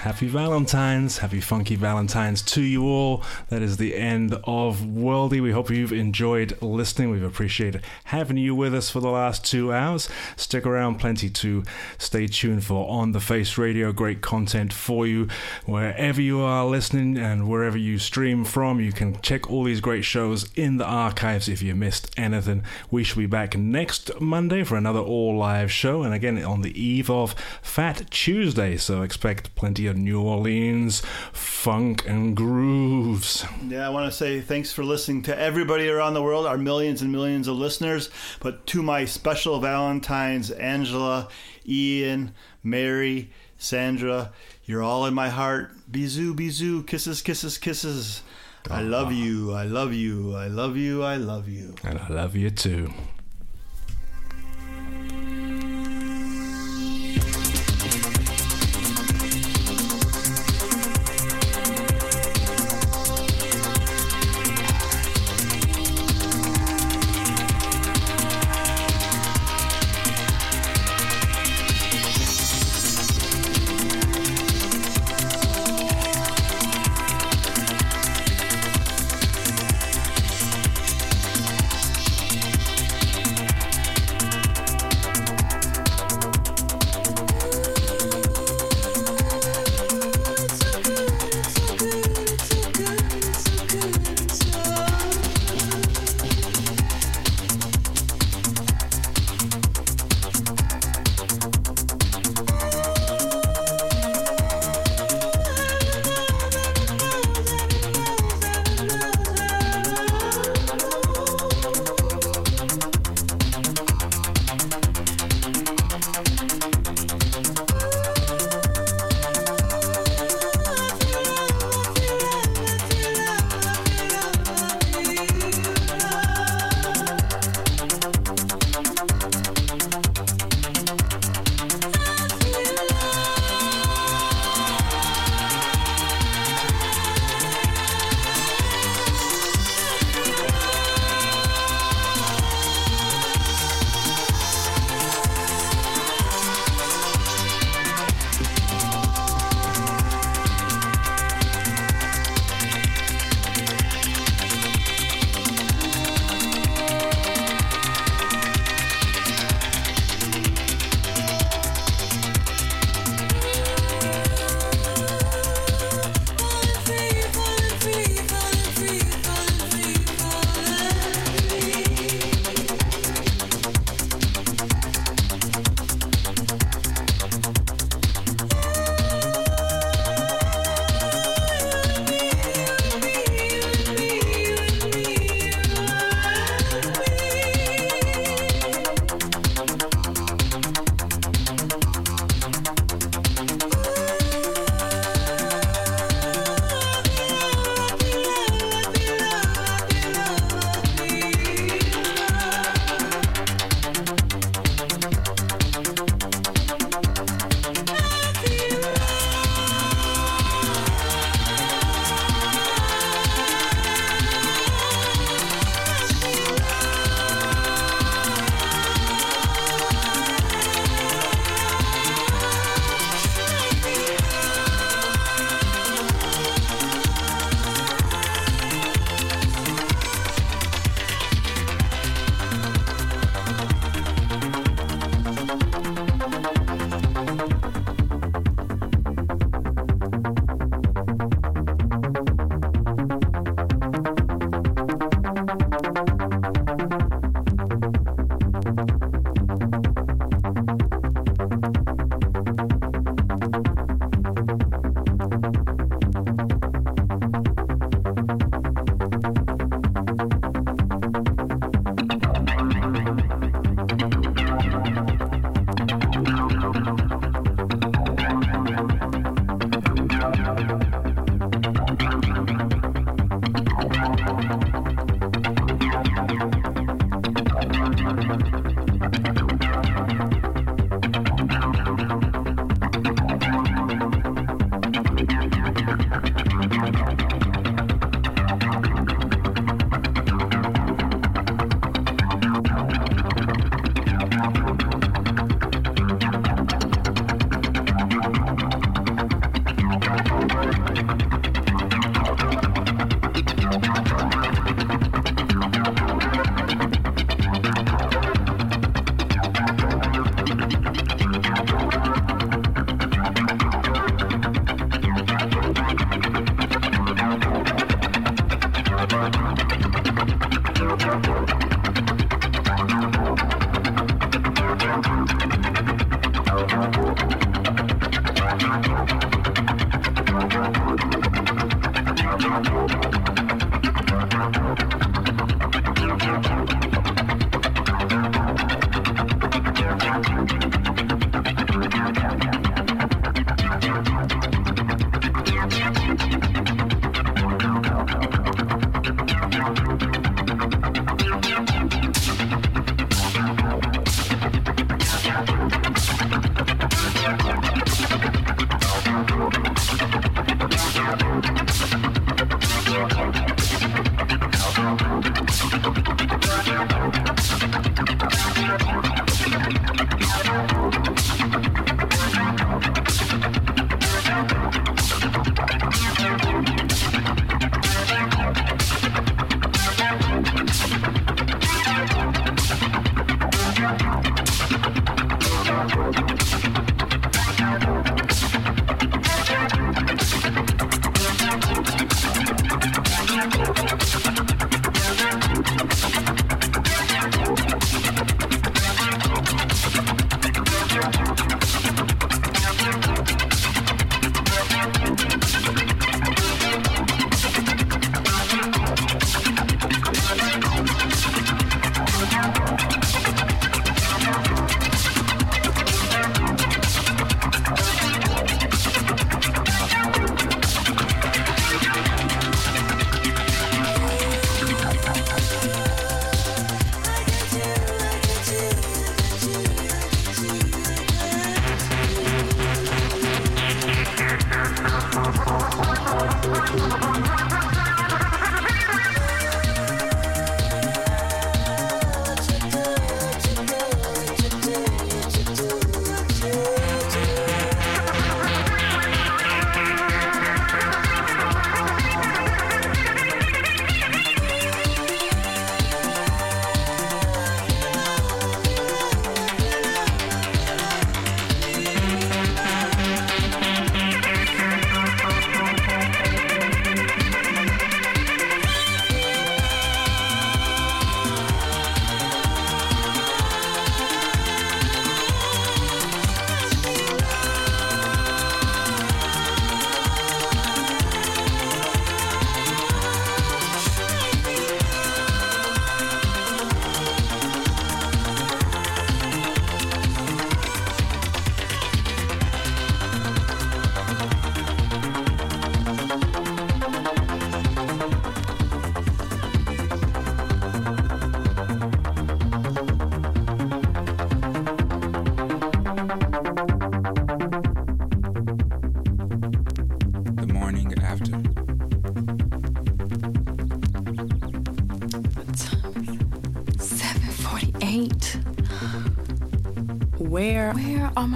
Happy Valentine's. Happy funky Valentine's to you all. That is the end of Worldy. We hope you've enjoyed listening. We've appreciated having you with us for the last two hours. Stick around, plenty to stay tuned for on the Face Radio. Great content for you wherever you are listening and wherever you stream from. You can check all these great shows in the archives if you missed anything. We shall be back next Monday for another all live show, and again on the eve of Fat Tuesday. So expect plenty of New Orleans funk and grooves. Yeah, I want to say thanks for listening to everybody around the world, our millions and millions of listeners. But to my special Valentines, Angela, Ian, Mary, Sandra, you're all in my heart. Bisou, bisou, kisses, kisses, kisses. I love ah. you, I love you, I love you, I love you. And I love you too.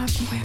Where